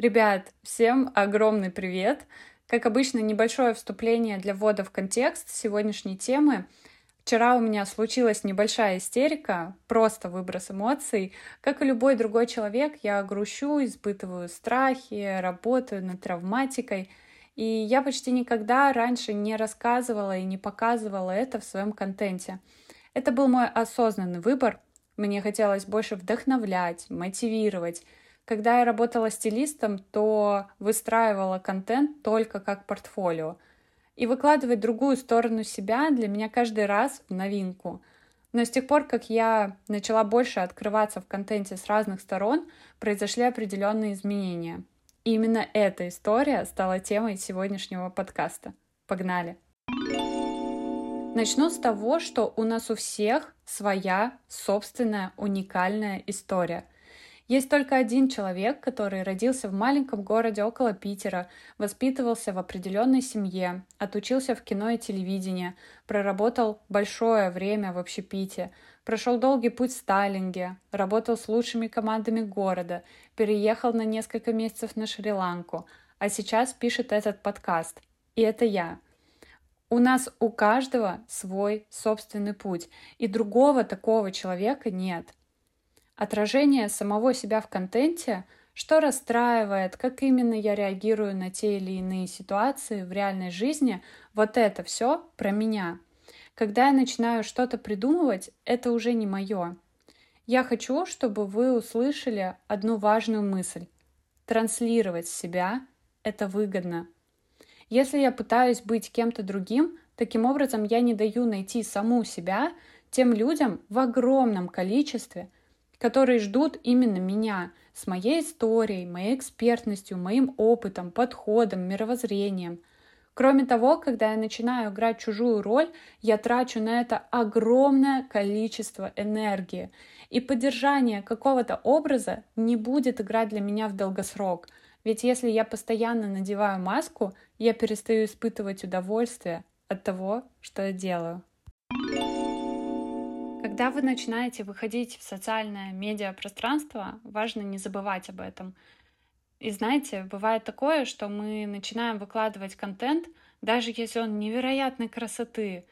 Ребят, всем огромный привет! Как обычно, небольшое вступление для ввода в контекст сегодняшней темы. Вчера у меня случилась небольшая истерика, просто выброс эмоций. Как и любой другой человек, я грущу, испытываю страхи, работаю над травматикой. И я почти никогда раньше не рассказывала и не показывала это в своем контенте. Это был мой осознанный выбор. Мне хотелось больше вдохновлять, мотивировать, когда я работала стилистом, то выстраивала контент только как портфолио. И выкладывать другую сторону себя для меня каждый раз в новинку. Но с тех пор, как я начала больше открываться в контенте с разных сторон, произошли определенные изменения. И именно эта история стала темой сегодняшнего подкаста. Погнали! Начну с того, что у нас у всех своя собственная уникальная история — есть только один человек, который родился в маленьком городе около Питера, воспитывался в определенной семье, отучился в кино и телевидении, проработал большое время в общепите, прошел долгий путь в Сталинге, работал с лучшими командами города, переехал на несколько месяцев на Шри-Ланку, а сейчас пишет этот подкаст. И это я. У нас у каждого свой собственный путь, и другого такого человека нет – отражение самого себя в контенте, что расстраивает, как именно я реагирую на те или иные ситуации в реальной жизни, вот это все про меня. Когда я начинаю что-то придумывать, это уже не мое. Я хочу, чтобы вы услышали одну важную мысль. Транслировать себя – это выгодно. Если я пытаюсь быть кем-то другим, таким образом я не даю найти саму себя тем людям в огромном количестве – которые ждут именно меня с моей историей, моей экспертностью, моим опытом, подходом, мировоззрением. Кроме того, когда я начинаю играть чужую роль, я трачу на это огромное количество энергии. И поддержание какого-то образа не будет играть для меня в долгосрок. Ведь если я постоянно надеваю маску, я перестаю испытывать удовольствие от того, что я делаю. Когда вы начинаете выходить в социальное медиапространство, важно не забывать об этом. И знаете, бывает такое, что мы начинаем выкладывать контент, даже если он невероятной красоты,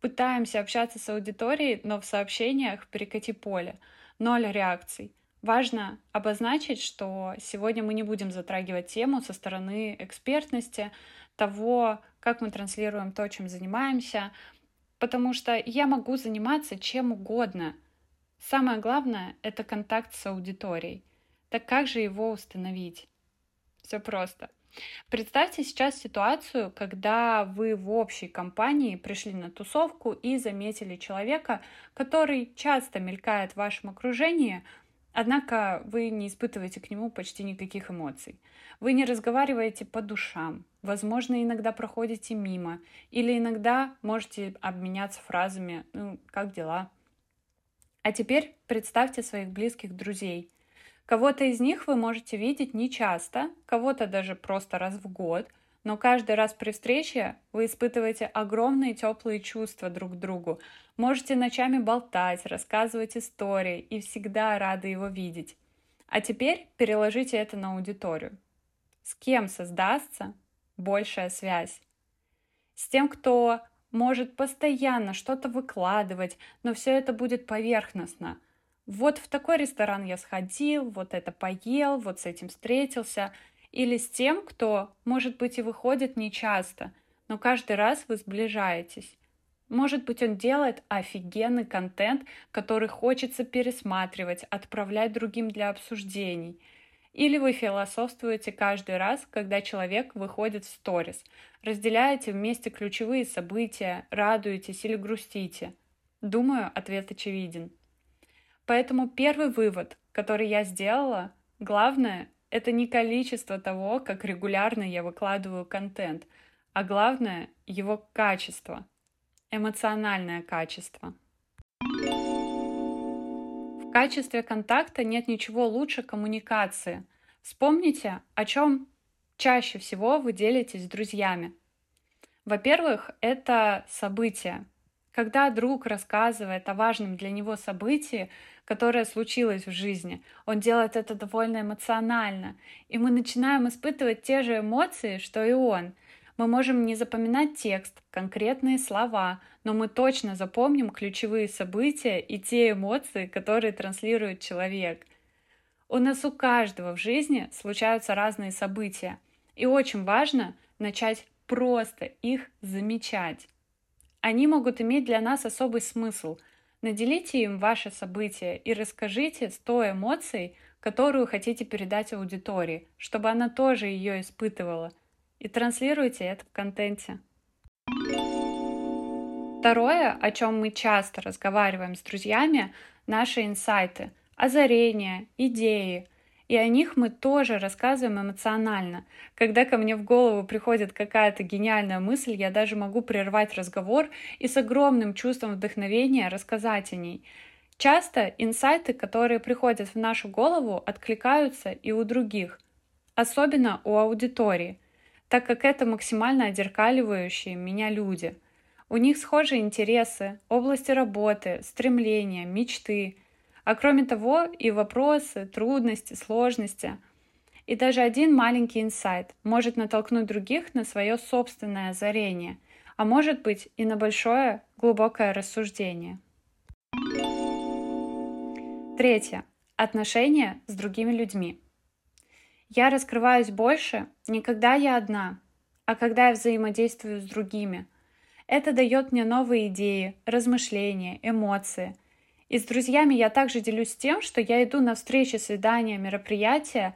пытаемся общаться с аудиторией, но в сообщениях перекати поле, ноль реакций. Важно обозначить, что сегодня мы не будем затрагивать тему со стороны экспертности, того, как мы транслируем то, чем занимаемся, потому что я могу заниматься чем угодно. Самое главное — это контакт с аудиторией. Так как же его установить? Все просто. Представьте сейчас ситуацию, когда вы в общей компании пришли на тусовку и заметили человека, который часто мелькает в вашем окружении, однако вы не испытываете к нему почти никаких эмоций. Вы не разговариваете по душам, возможно, иногда проходите мимо, или иногда можете обменяться фразами «ну, как дела?». А теперь представьте своих близких друзей. Кого-то из них вы можете видеть нечасто, кого-то даже просто раз в год, но каждый раз при встрече вы испытываете огромные теплые чувства друг к другу, можете ночами болтать, рассказывать истории и всегда рады его видеть. А теперь переложите это на аудиторию. С кем создастся большая связь? С тем, кто может постоянно что-то выкладывать, но все это будет поверхностно. Вот в такой ресторан я сходил, вот это поел, вот с этим встретился. Или с тем, кто, может быть, и выходит нечасто, но каждый раз вы сближаетесь. Может быть, он делает офигенный контент, который хочется пересматривать, отправлять другим для обсуждений – или вы философствуете каждый раз, когда человек выходит в сторис, разделяете вместе ключевые события, радуетесь или грустите. Думаю, ответ очевиден. Поэтому первый вывод, который я сделала, главное — это не количество того, как регулярно я выкладываю контент, а главное — его качество, эмоциональное качество качестве контакта нет ничего лучше коммуникации. Вспомните, о чем чаще всего вы делитесь с друзьями. Во-первых, это события. Когда друг рассказывает о важном для него событии, которое случилось в жизни. Он делает это довольно эмоционально. И мы начинаем испытывать те же эмоции, что и он. Мы можем не запоминать текст, конкретные слова, но мы точно запомним ключевые события и те эмоции, которые транслирует человек. У нас у каждого в жизни случаются разные события. И очень важно начать просто их замечать. Они могут иметь для нас особый смысл. Наделите им ваше событие и расскажите 100 эмоций, которую хотите передать аудитории, чтобы она тоже ее испытывала. И транслируйте это в контенте. Второе, о чем мы часто разговариваем с друзьями, наши инсайты, озарения, идеи – и о них мы тоже рассказываем эмоционально. Когда ко мне в голову приходит какая-то гениальная мысль, я даже могу прервать разговор и с огромным чувством вдохновения рассказать о ней. Часто инсайты, которые приходят в нашу голову, откликаются и у других, особенно у аудитории, так как это максимально одеркаливающие меня люди. У них схожие интересы, области работы, стремления, мечты – а кроме того и вопросы, трудности, сложности. И даже один маленький инсайт может натолкнуть других на свое собственное озарение, а может быть и на большое глубокое рассуждение. Третье. Отношения с другими людьми. Я раскрываюсь больше не когда я одна, а когда я взаимодействую с другими. Это дает мне новые идеи, размышления, эмоции – и с друзьями я также делюсь тем, что я иду на встречи, свидания, мероприятия,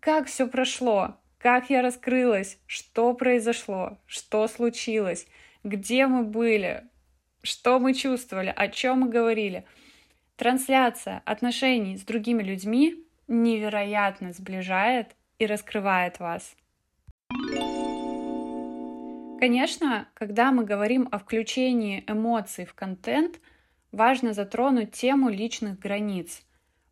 как все прошло, как я раскрылась, что произошло, что случилось, где мы были, что мы чувствовали, о чем мы говорили. Трансляция отношений с другими людьми невероятно сближает и раскрывает вас. Конечно, когда мы говорим о включении эмоций в контент – важно затронуть тему личных границ.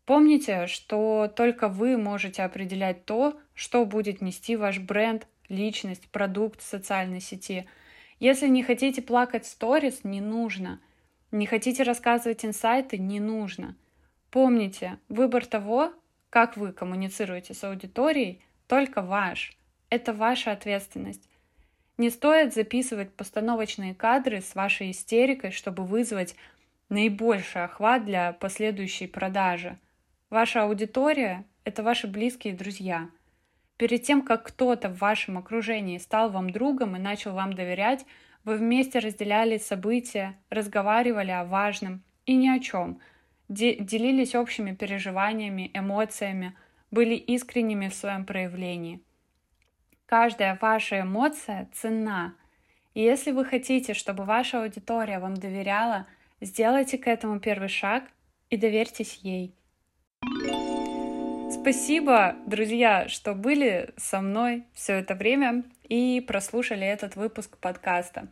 Помните, что только вы можете определять то, что будет нести ваш бренд, личность, продукт в социальной сети. Если не хотите плакать в сторис, не нужно. Не хотите рассказывать инсайты, не нужно. Помните, выбор того, как вы коммуницируете с аудиторией, только ваш. Это ваша ответственность. Не стоит записывать постановочные кадры с вашей истерикой, чтобы вызвать наибольший охват для последующей продажи. Ваша аудитория – это ваши близкие друзья. Перед тем, как кто-то в вашем окружении стал вам другом и начал вам доверять, вы вместе разделяли события, разговаривали о важном и ни о чем, делились общими переживаниями, эмоциями, были искренними в своем проявлении. Каждая ваша эмоция ценна. И если вы хотите, чтобы ваша аудитория вам доверяла – Сделайте к этому первый шаг и доверьтесь ей. Спасибо, друзья, что были со мной все это время и прослушали этот выпуск подкаста.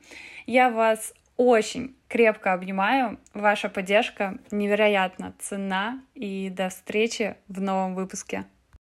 Я вас очень крепко обнимаю. Ваша поддержка невероятно ценна. И до встречи в новом выпуске.